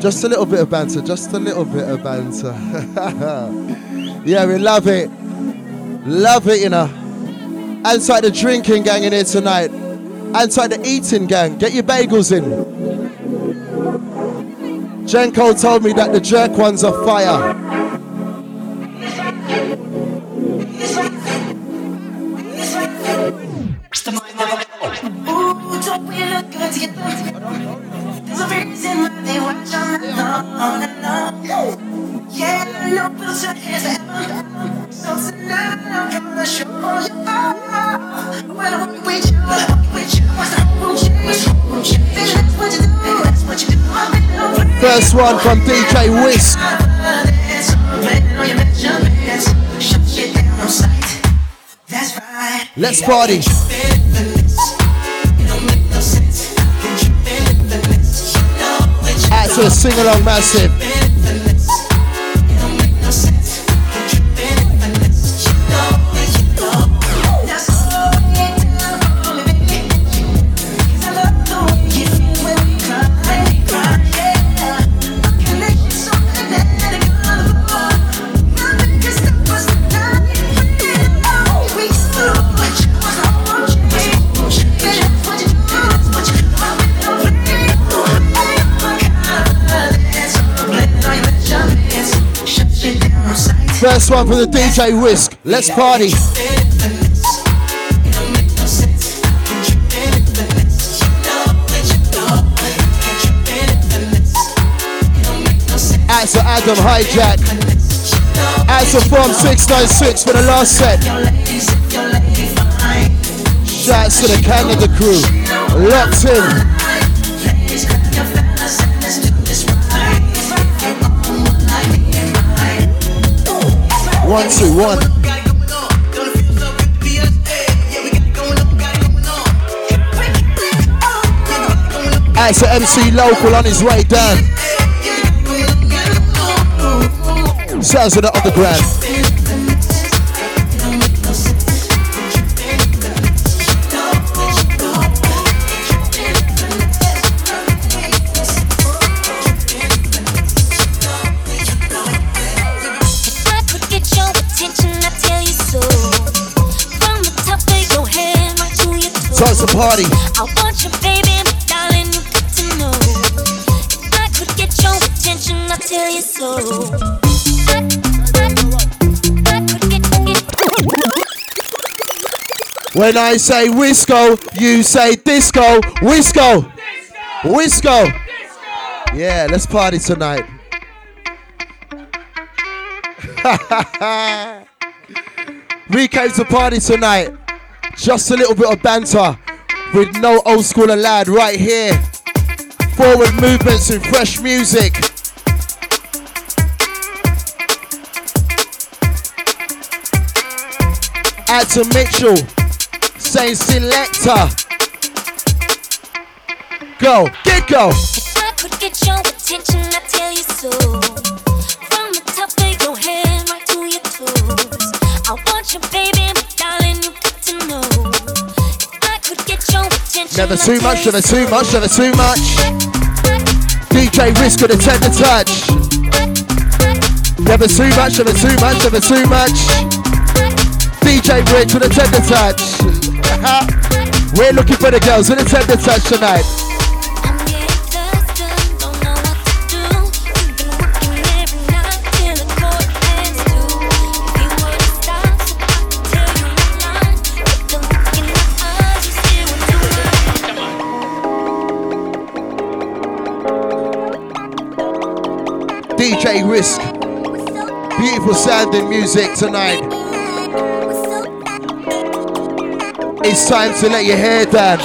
Just a little bit of banter, just a little bit of banter. yeah, we love it. Love it, you know. Inside the drinking gang in here tonight. Inside the eating gang. Get your bagels in. Jenko told me that the jerk ones are fire. One from DJ Wisk. Let's party. Add to a sing along massive. First one for the DJ Wisk. Let's party. Out to Adam Hijack. Out to Form 696 for the last set. Shouts to the Canada crew. Locked in. One, two, one. As the MC local on his way down. Sounds of the underground. Starts the party. I want you, baby, darling, you got to know. If I could get your attention, I tell you so. When I say Wisco, you say disco. Wisco. Wisco. Yeah, let's party tonight. we came to party tonight. Just a little bit of banter with no old school allowed right here. Forward movements and fresh music. Add to Mitchell, saying selector. Go, get go. If I could get your attention, I tell you so. Never too much, never too much, never too much. DJ Wisk with a tender touch. Never too much, never too much, never too much. DJ Rich with a tender touch. We're looking for the girls with a tender touch tonight. Wisk. Beautiful sounding music tonight. It's time to let your hair down.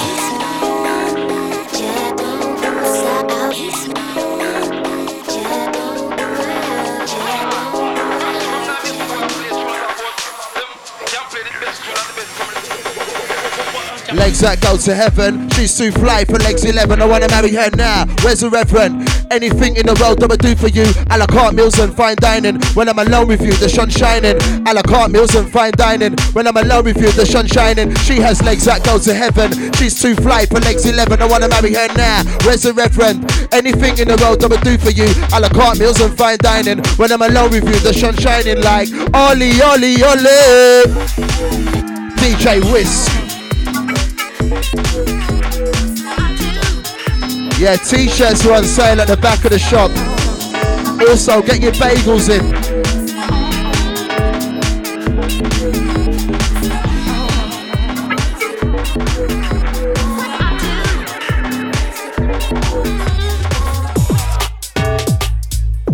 Legs that go to heaven. She's too fly for legs 11. I wanna marry her now. Where's the reverend? Anything in the world I'ma do for you. A la carte meals and fine dining. When I'm alone with you, the sun shining. A la carte meals and fine dining. When I'm alone with you, the sun shining. She has legs that go to heaven. She's too fly for legs 11. I wanna marry her now. Where's the reverend? Anything in the world I'ma do for you. A la carte meals and fine dining. When I'm alone with you, the sun shining like Ollie, Ollie, Ollie. DJ Wisk. Yeah, t-shirts are on sale at the back of the shop. Also, get your bagels in.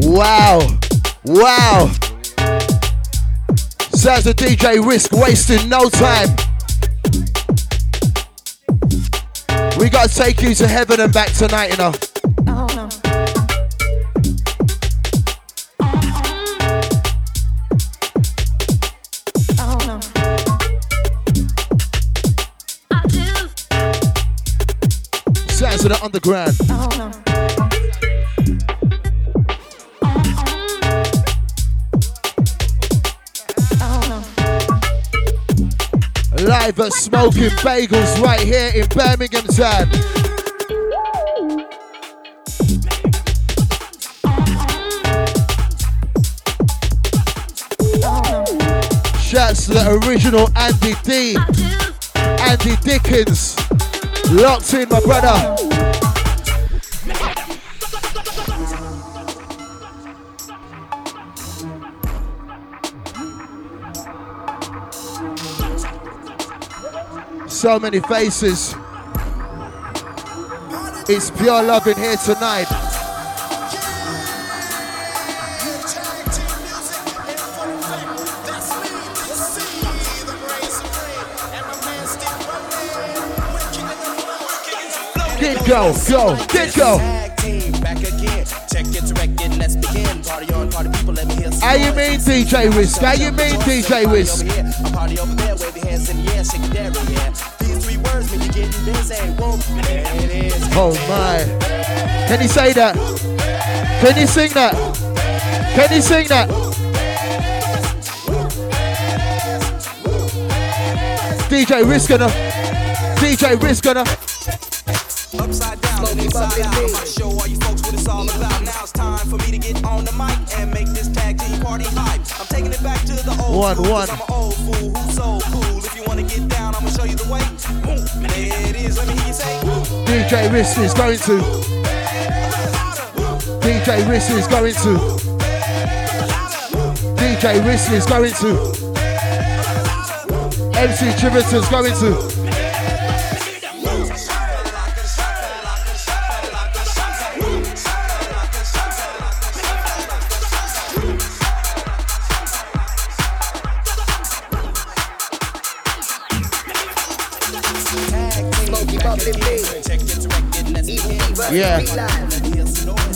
Wow. Wow. Sounds a DJ Wisk wasting no time. We gotta take you to heaven and back tonight, you know. Sounds of the underground. Live at Smoking Bagels right here in Birmingham Town. Shouts to the original Andy D. Andy Dickens. Locked in, my brother. So many faces. It's pure love in here tonight. Get go, go, get go. How you mean DJ Wisk? How you mean DJ Wisk? Oh my. Can you say that? Can you sing that? Can you sing that? DJ Wisk gonna. DJ Wisk gonna. Upside down, inside out. I show all you folks what it's all about. Now it's time for me to get on the mic and make this tag team party hype. I'm taking it back to the old one, school, one. I'm an old fool DJ Wisk is going to. DJ Wisk is going to. DJ Wisk is going to. MC Chiverton's going to. Yeah.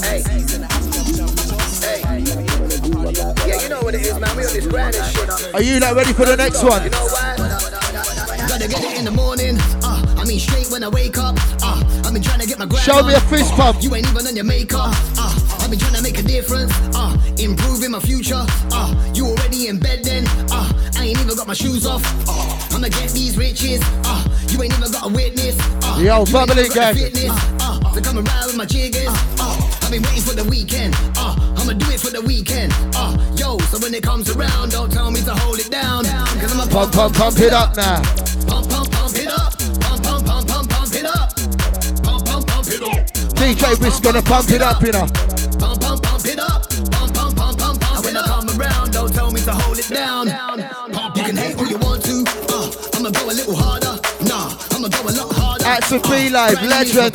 Hey. Hey. Yeah, you know what it is, man. We on this grand and shit. Are you not ready for the next one? You know why? Gotta get it in the morning. Uh, I mean, straight when I wake up. Uh, I've been trying to get my Show me a fist pump. You ain't even on your makeup. Uh, I've been trying to make a difference. Uh, improving my future. Uh, you already in bed then. Uh, I ain't even got my shoes off. Uh, I'ma get these riches. Uh, you ain't even got a witness. Uh, Yo, bubbly gang. Uh, to come around with my chiggers. Uh, uh, I've been waiting for the weekend. Uh, I'ma do it for the weekend. Uh, yo, so when it comes around, don't tell me to hold it down. Cause I'm a pump, pump, pump it up now. Pump, pump, pump it up. Pump, pump, pump, pump, pump it up. Pump, pump, pump it up. DJ Wisk gonna pump it up, you know. Pump, pump, pump it up. Pump, pump, pump, pump, pump. And when I come around, don't tell me to hold it down. A little harder. Nah, I'ma go a lot harder. To be live, legend.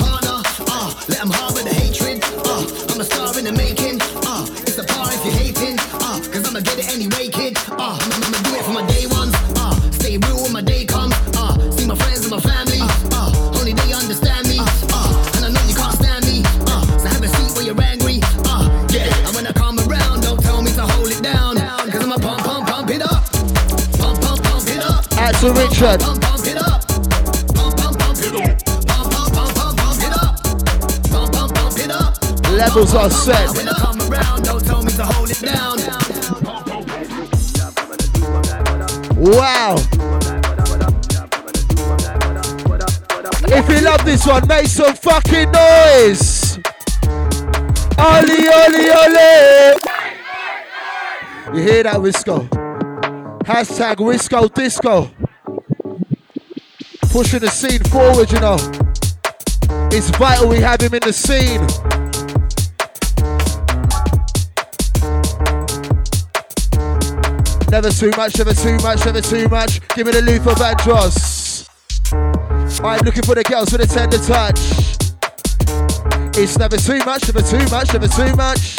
Let them harbor the hatred. Uh, I'm a star in the making. Uh, it's a par if you're hating. Levels are set. Wow. If you love this one, make some fucking noise. Oli, oli, oli. You hear that, Wisco? Hashtag Wisco Disco. Pushing the scene forward, you know. It's vital we have him in the scene. Never too much, never too much, never too much. Give me the Luther Vandross. I'm looking for the girls with a tender touch. It's never too much, never too much, never too much.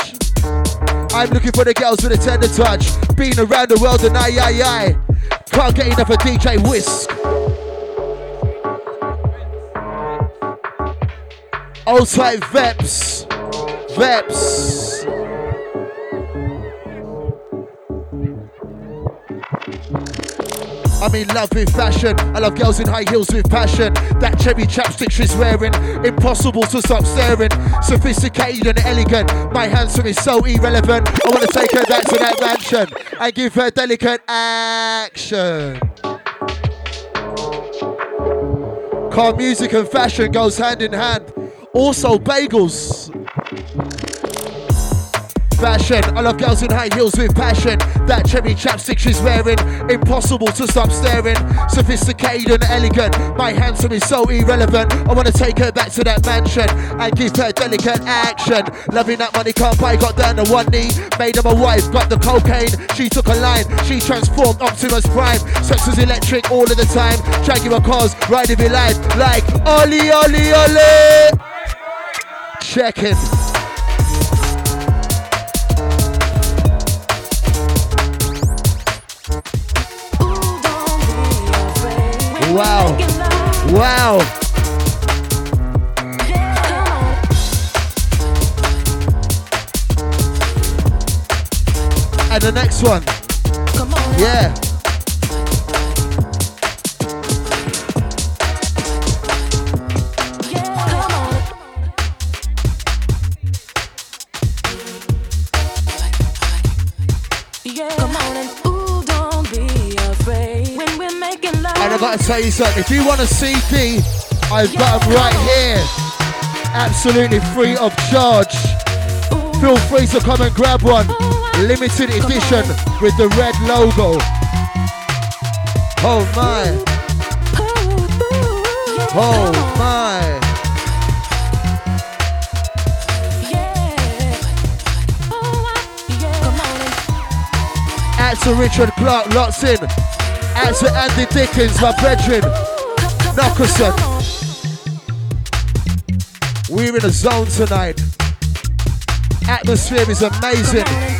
I'm looking for the girls with a tender touch. Been around the world and I, I, I. Can't get enough of DJ Wisk. Type Veps. Veps. I'm in love with fashion. I love girls in high heels with passion. That cherry chapstick she's wearing, impossible to stop staring. Sophisticated and elegant. My handsome is so irrelevant. I wanna take her back to that mansion and give her delicate action. Car music and fashion goes hand in hand. Also bagels fashion. I love girls in high heels with passion. That cherry chapstick she's wearing, impossible to stop staring. Sophisticated and elegant. My handsome is so irrelevant. I wanna take her back to that mansion and give her delicate action. Loving that money can't buy. Got down to one knee, made her my wife. Got the cocaine. She took a line. She transformed Optimus Prime. Sex was electric all of the time. Jaguar cars, riding your life like Ollie, Ollie, Ollie. Checking. Wow. Wow. And the next one. Yeah. Gotta tell you something. If you want a CD, I've got them right here. Absolutely free of charge. Feel free to come and grab one. Limited edition with the red logo. Oh my. Oh my. To Richard Clark, lots in. Out to Andy Dickens, my brethren. Knockerson. We're in a zone tonight. Atmosphere is amazing.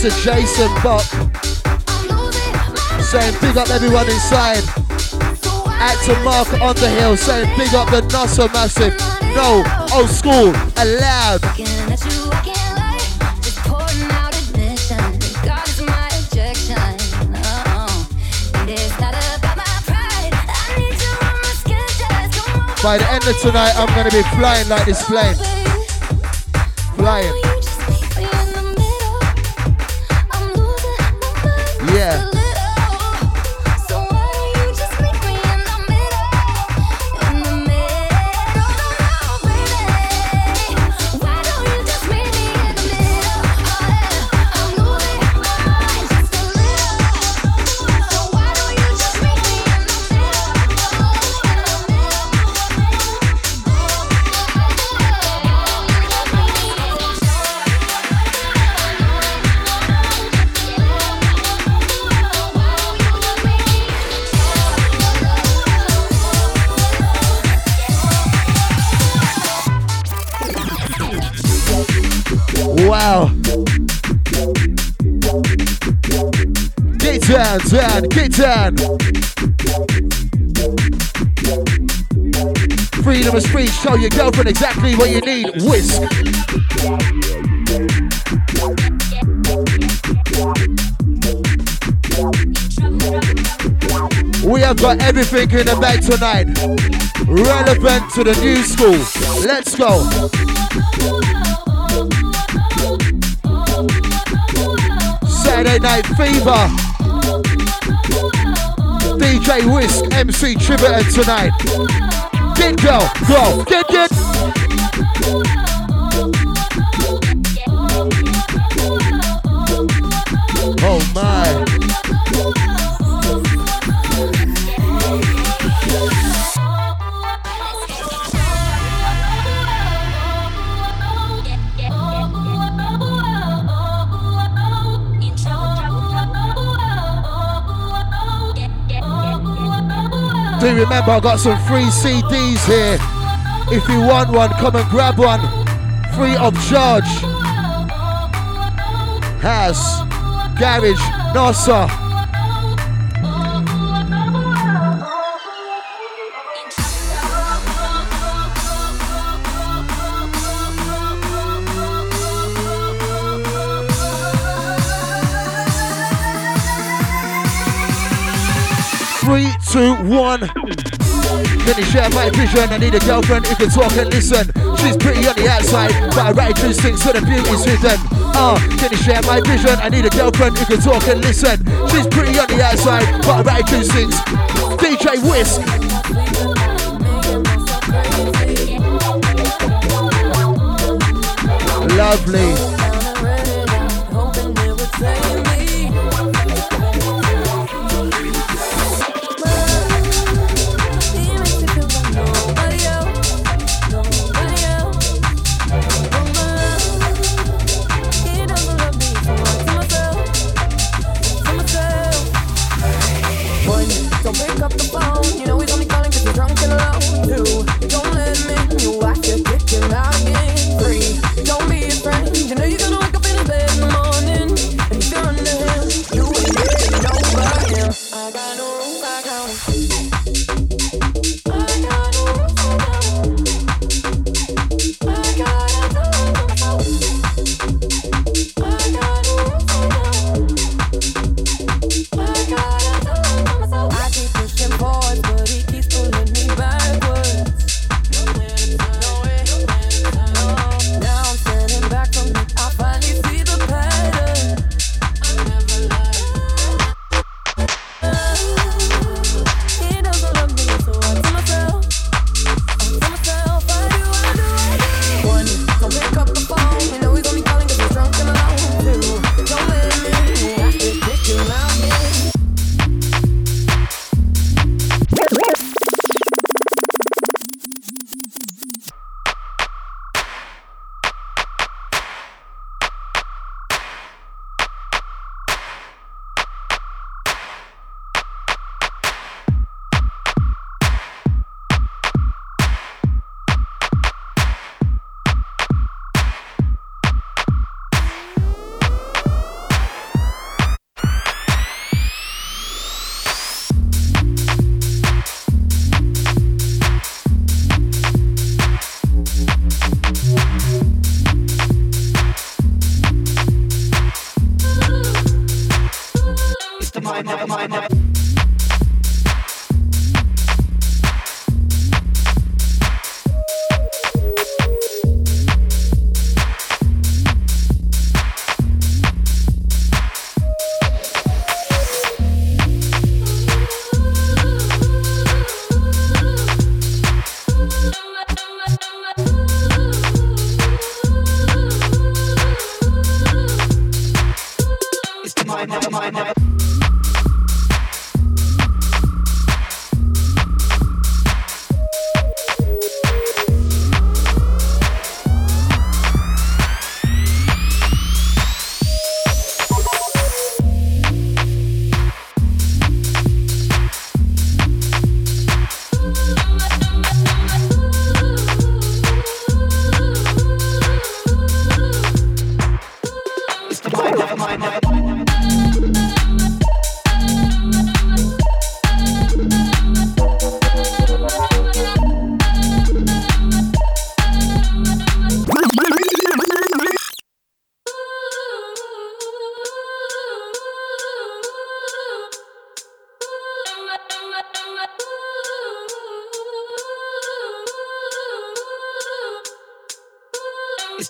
to Jason Bock. Saying big up everyone inside. Out to Mark on the hill saying big up the NOSA Massive. No, old school, allowed. By the end of tonight, I'm gonna be flying like this plane. Flying. The bag tonight. Relevant to the new school. Let's go. Saturday Night Fever. DJ Wisk, MC Chiverton tonight. Get go, go, get, get. Do remember I got some free CDs here. If you want one, come and grab one. Free of charge. House, garage, NOSA. Two, one. You share my vision? I need a girlfriend who can talk and listen. She's pretty on the outside, but I write true things so the beauty's hidden. Ah, uh, can you share my vision? I need a girlfriend who can talk and listen. She's pretty on the outside, but I write true things. DJ Wisk. Lovely.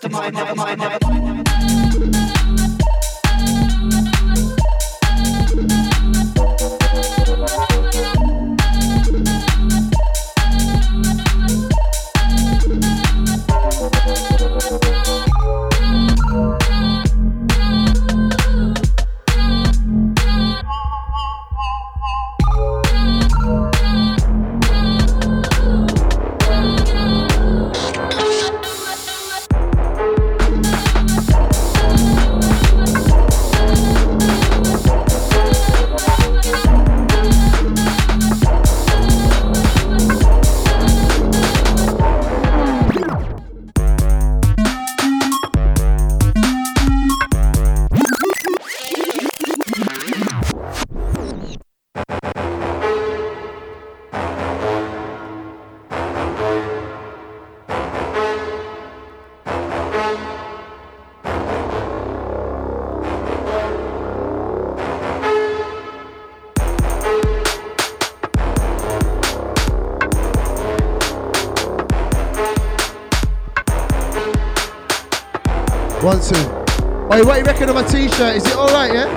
The mind, mind, mind, mind. Two. Wait, what you reckon of my t-shirt? Is it alright, yeah?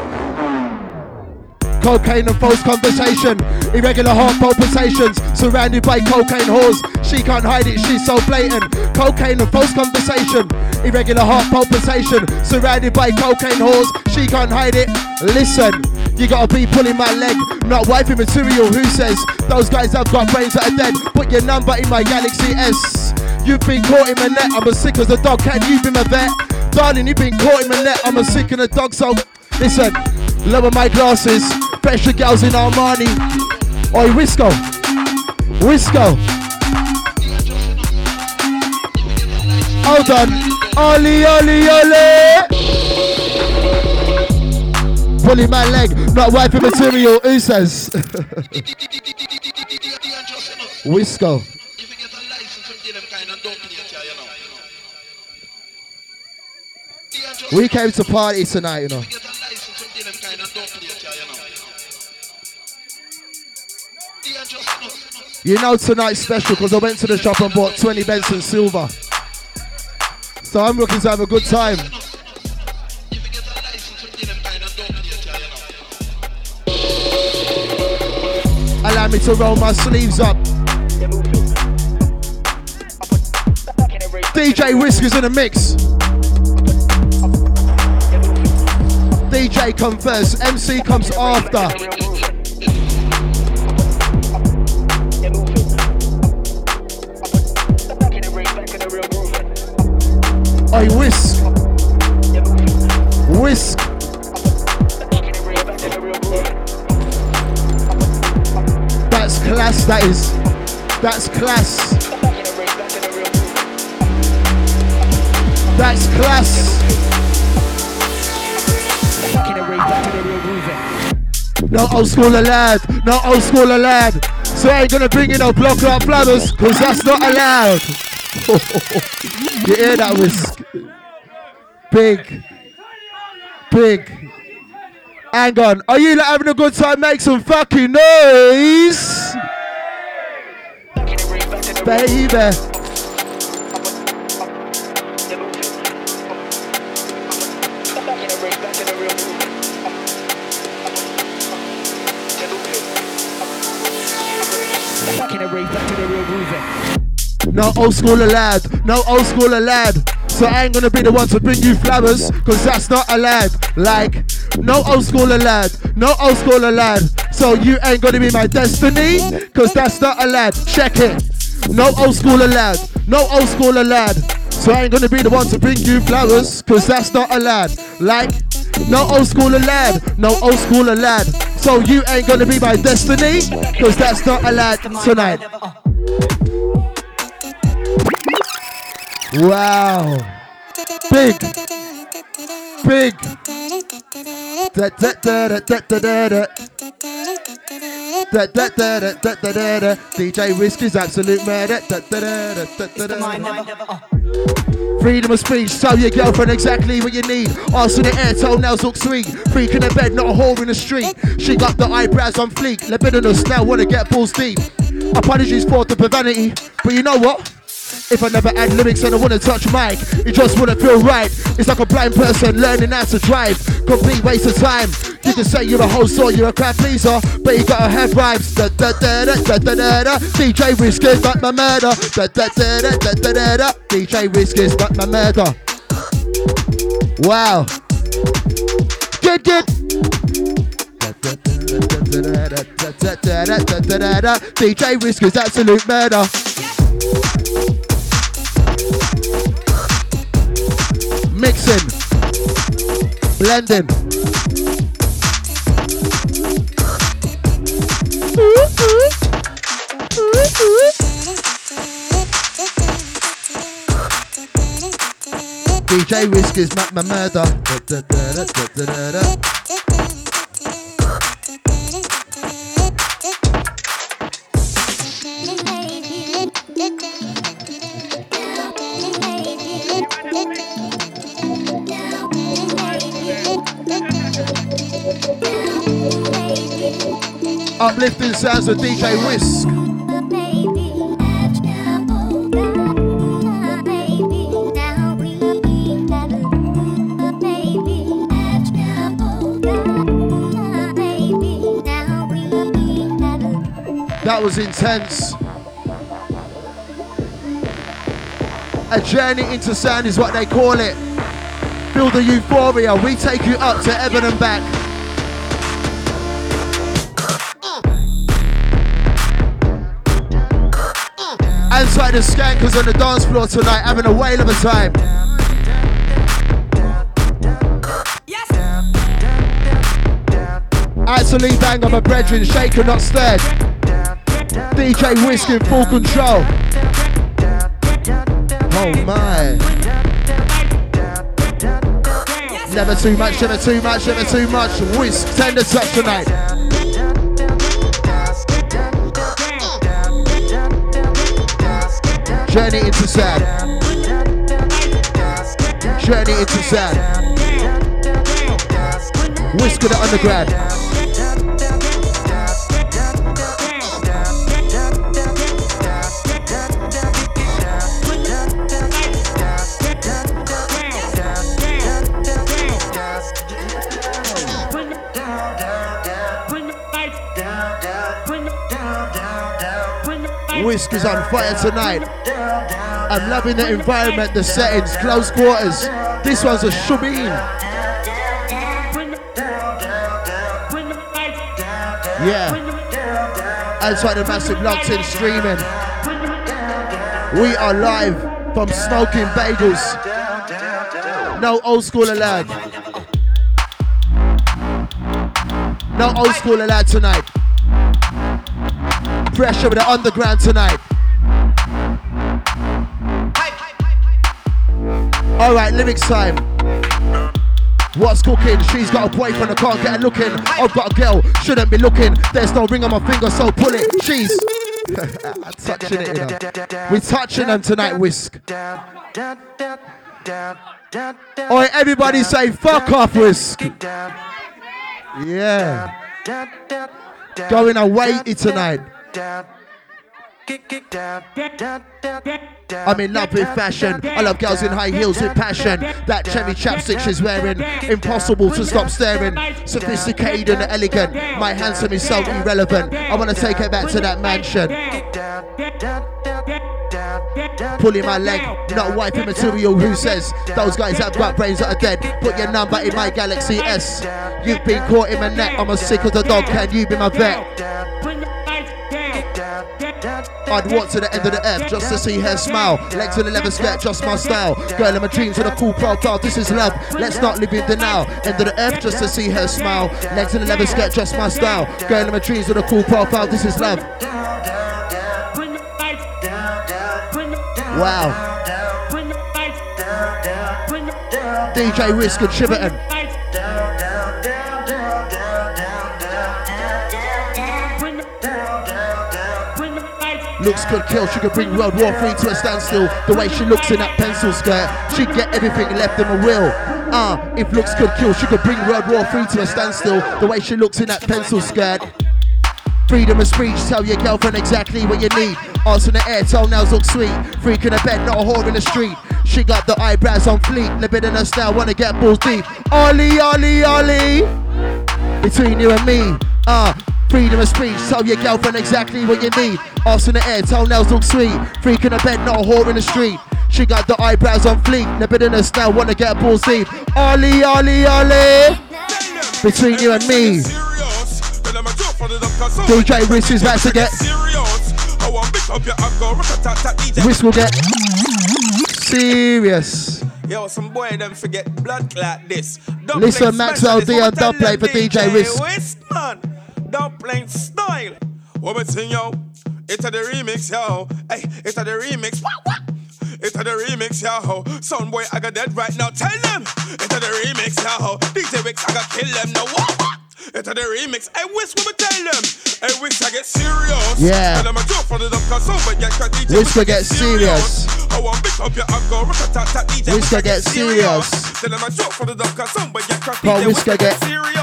Cocaine and false conversation, irregular heart palpitations, surrounded by cocaine whores. She can't hide it, she's so blatant. Cocaine and false conversation, irregular heart palpitation, surrounded by cocaine whores. She can't hide it. Listen, you gotta be pulling my leg, not wifey material. Who says those guys have got brains that are dead? Put your number in my Galaxy S. You've been caught in my net, I'm as sick as a dog. Can you be my vet? Darling, you've been caught in my net, I'm a sick as a dog. So listen, lower my glasses, pressure girls in Armani. Oi, Wisco, Wisco. Hold on, Ollie, Ollie, Ollie. Pulling my leg, not wiping material. Who says? Wisco. If you get a license from them kind of don't play it here, you know. Yeah, just We came to party tonight, you know. you know. Tonight's special because I went to the shop and bought 20 Benson Silver. So I'm looking to have a good time. Allow me to roll my sleeves up. DJ Whiskers in the mix. DJ come first, MC comes after. I whisk, whisk. That's class, that is. That's class. That's class. No old school lad, no old school lad. So I ain't gonna bring in no block like bladders, cause that's not allowed. you hear that whisk? Big. Big. Hang on. Are you like, having a good time? Make some fucking noise. Baby. No old school lad, no old school lad. So I ain't gonna be the one to bring you flowers, cause that's not allowed. Like, no old school lad, no old school lad. So you ain't gonna be my destiny, cause that's not allowed. Check it. No old school lad, no old school lad. So I ain't gonna be the one to bring you flowers, cause that's not allowed. Like, no old school lad, no old school lad. So you ain't gonna be my destiny, cause that's not allowed tonight. Wow. Big. Big. DJ Wisk is absolute murder. Freedom of speech, tell your girlfriend exactly what you need. Arse in the air, toenails look sweet. Freak in the bed, not a whore in the street. She got the eyebrows on fleek. Libidinous now, wanna get balls deep. Apologies for the profanity, but you know what? If I never had lyrics and I wouldn't touch mic, it just wouldn't feel right. It's like a blind person learning how to drive. Complete waste of time. You can say you're a host or you're a crowd pleaser, but you gotta have rhymes. Da da da da da da da da. DJ Wisk is not my murder. Da da da da da da da da. DJ Wisk is not my murder. Wow. Good, good. DJ Wisk is absolute murder. Mixing, blending. DJ is my, my murder. Uplifting sounds of DJ Wisk. That was intense. A journey into sound is what they call it. Feel the euphoria. We take you up to heaven and back. Outside the skankers on the dance floor tonight, having a whale of a time. Absolutely bang on my brethren, shaken, not stirred. DJ Wisk in full control. Oh my. Never too much, never too much, never too much. Wisk, tender touch tonight. Journey into sound. Journey into sound. Wisk of the underground. Wisk is on fire tonight. I'm loving the environment, the settings, close quarters. This one's a Shubin. Yeah. Outside the massive locked in streaming. We are live from Smoking Bagels. No old school allowed. No old school allowed tonight. Pressure with the underground tonight. Alright, lyrics time. What's cooking? She's got a boyfriend, I can't get her looking. I've oh, got a girl, shouldn't be looking. There's no ring on my finger, so pull it. She's touching it, you know. We're touching them tonight, Wisk. Alright, everybody say fuck off, Wisk. Yeah. Going away tonight. I'm in love with fashion. I love girls in high heels with passion. That cherry chapstick she's wearing, impossible to stop staring. Sophisticated and elegant. My handsome is so irrelevant. I wanna take her back to that mansion. Pulling my leg, not wifey material. Who says those guys have got brains that are dead? Put your number in my Galaxy S. You've been caught in my net. I'm as sick as a dog. Can you be my vet? I'd walk to the end of the earth just to see her smile. Legs in the leather skirt, just my style. Girl in my dreams with a cool profile. This is love. Let's not live in denial. End of the earth just to see her smile. Legs in the leather skirt, just my style. Girl in my dreams with a cool profile. This is love. Wow. DJ Wisk and. Looks could kill, she could bring World War Three to a standstill. The way she looks in that pencil skirt, she'd get everything left in a will. Ah, uh, if looks could kill, she could bring World War Three to a standstill. The way she looks in that pencil skirt. Freedom of speech, tell your girlfriend exactly what you need. Arse in the air, toenails look sweet. Freak in the bed, not a whore in the street. She got the eyebrows on fleek, living in her style, wanna get balls deep. Ollie, Ollie, Ollie. Between you and me, ah, uh, freedom of speech, tell your girlfriend exactly what you need. Arse in the air, toenails look sweet. Freak in the bed, not a whore in the street. She got the eyebrows on fleek, living in her style, wanna get balls deep. Ollie, Ollie, Ollie. Between you and me. DJ Wisk is about to get. Wisk will get serious. Yo, some boy them forget blood clot this. Listen, Maxwell D on dub play for DJ Wisk. West man, dub playing style. What we sing yo? It's a the remix yo. Hey, it's a the remix. What what? It's a the remix yo. Son boy, I got dead right now. Tell them. It's a the remix yo. DJ Rick, I got kill them now. What what? It's a the remix. I wish we would tell them. I wish I get serious. Yeah. And I'm a joke for the dub cause somebody get cut DJ. Wish we get serious. I want big up your uncle. Rat-a-tat-tat DJ. Wish I get serious. Tell them a joke for the dub cause get cut Paul DJ. Wish I get- serious.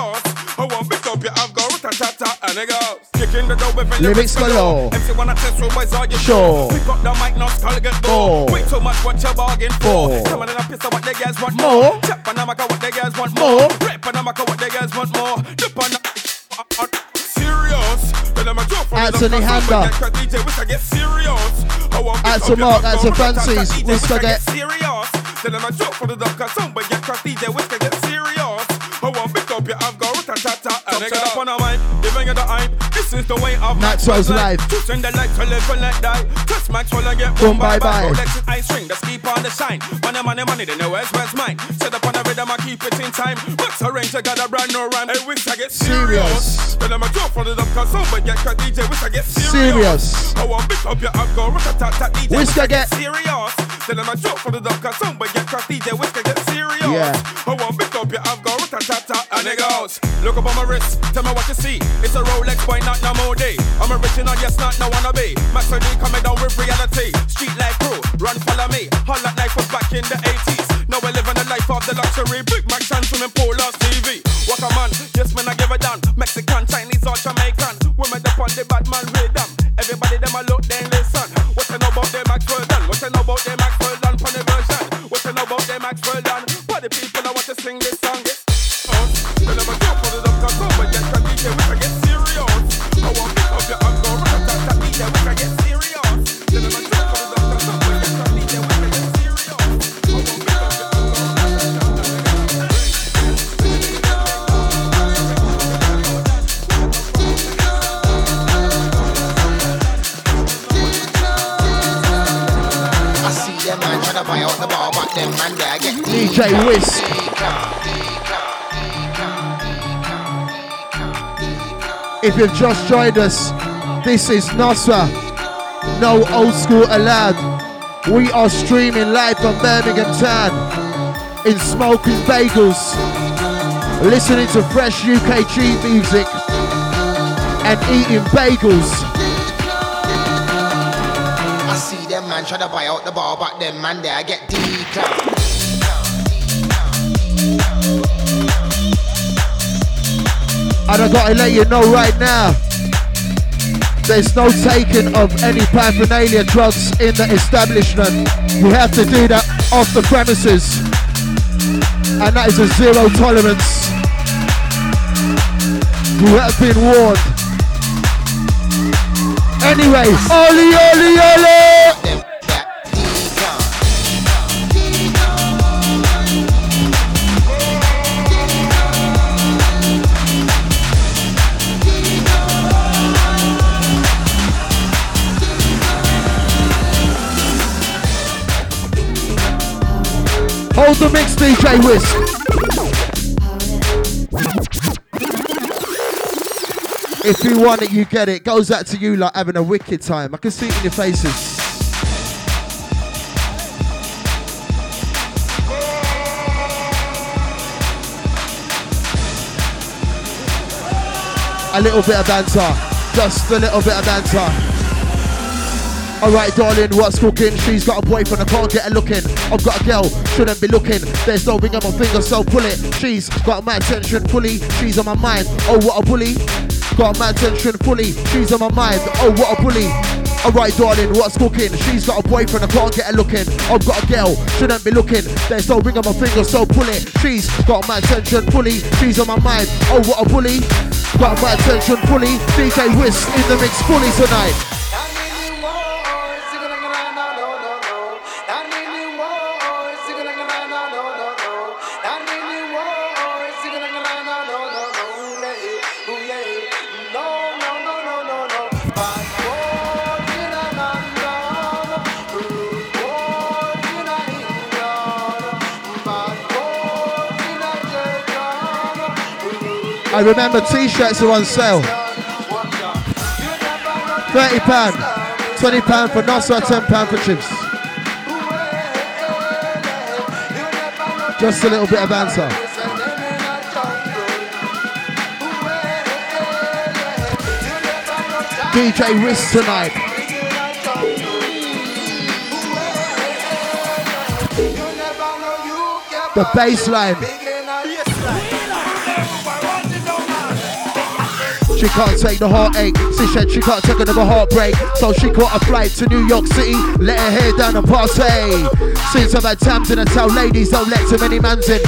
I want big up your uncle. Rat-a-tat-tat and it goes. Kicking the door with Lyrics galore. MC wanna test with boys are you Sure. Pick up the mic, now skull get bored. Wait too much, what you bargain for? Some of them piss what they guys want More. more. Chop and I'm what they guys want More. more. Rap and I'm what they guys want more. Dip on the serious. Then I'm a joke for Anthony the Handa. Get DJ, wish I get serious. Your more. DJ, Wish wish I I get- serious. Then I'm a joke for the dub cause somebody get cracked DJ, wish I get serious. Oh, I want big up your I've got and it up on a mic, giving you the hype. This is the way of Maxwell's life. To send the light to live and let die. Maxwell and get Boom, bye bye, bye. bye. Rolex ice ring, keep on the shine. Money, money, money, they know where's where's mine. Set up on the rhythm, I keep it in time. Max arrange, I got a brand new rhyme. Hey, wish I get Serious. serious. Then I'm a joke for the dub cause somebody get cut DJ, wish I get serious. Serious. I want up your DJ, Wish I get- serious. Then I'm a joke for the dub cause somebody get cut DJ, wish I get serious. Yeah. I want big up your alcohol, rat-a-tat-tat and it goes. Look up on my wrist, tell me what you see. It's a Rolex, boy, not no more day. I'm original, yes, not no wanna be. Max D coming down with reality. Street life crew, run follow me. Hot like life was back in the 80s. Now we're living the life of the luxury. Big Mac and swimming pool, lost TV. What a man, yes, man, I give a damn. Mexican, Chinese, or Jamaican. Women up on the bad man rhythm. Everybody them a look, then listen. What you know about them done? What you know about them Maxwell done? Funny version. Them Maxwell done? For the people I want to sing this song. It's Tell them a joke for the dub DJ Wisk. If you've just joined us, this is NOSA. No old school allowed. We are streaming live from Birmingham Town in Smoking Bagels, listening to fresh UKG music and eating bagels. I see them man tryna buy out the bar, but them man there I get declined. And I gotta let you know right now, there's no taking of any paraphernalia drugs in the establishment. You have to do that off the premises. And that is a zero tolerance. You have been warned. Anyway, Oli Oli Oli! DJ Wisk. If you want it, you get it. Goes out to you like having a wicked time. I can see it in your faces. A little bit of banter. Just a little bit of banter. Alright, darling, what's cooking? She's got a boyfriend, I can't get her looking. I've got a girl, shouldn't be looking. There's no ring on my finger, so pull it. She's got my attention fully. She's on my mind. Oh, what a bully. Got my attention fully. She's on my mind. Oh, what a bully. Alright, darling, what's cooking? She's got a boyfriend, I can't get her looking. I've got a girl, shouldn't be looking. There's no ring on my finger, so pull it. She's got my attention fully. She's on my mind. Oh, what a bully. Got my attention fully. DJ Wisk in the mix fully tonight. I remember t-shirts are on sale. £30, £20 for NOSA, £10 for chips. Just a little bit of answer. DJ Wisk tonight. The bass line. She can't take the heartache. She said she can't take another heartbreak. So she caught a flight to New York City. Let her hair down and party. Since I've had times the town, ladies don't let too many mans in.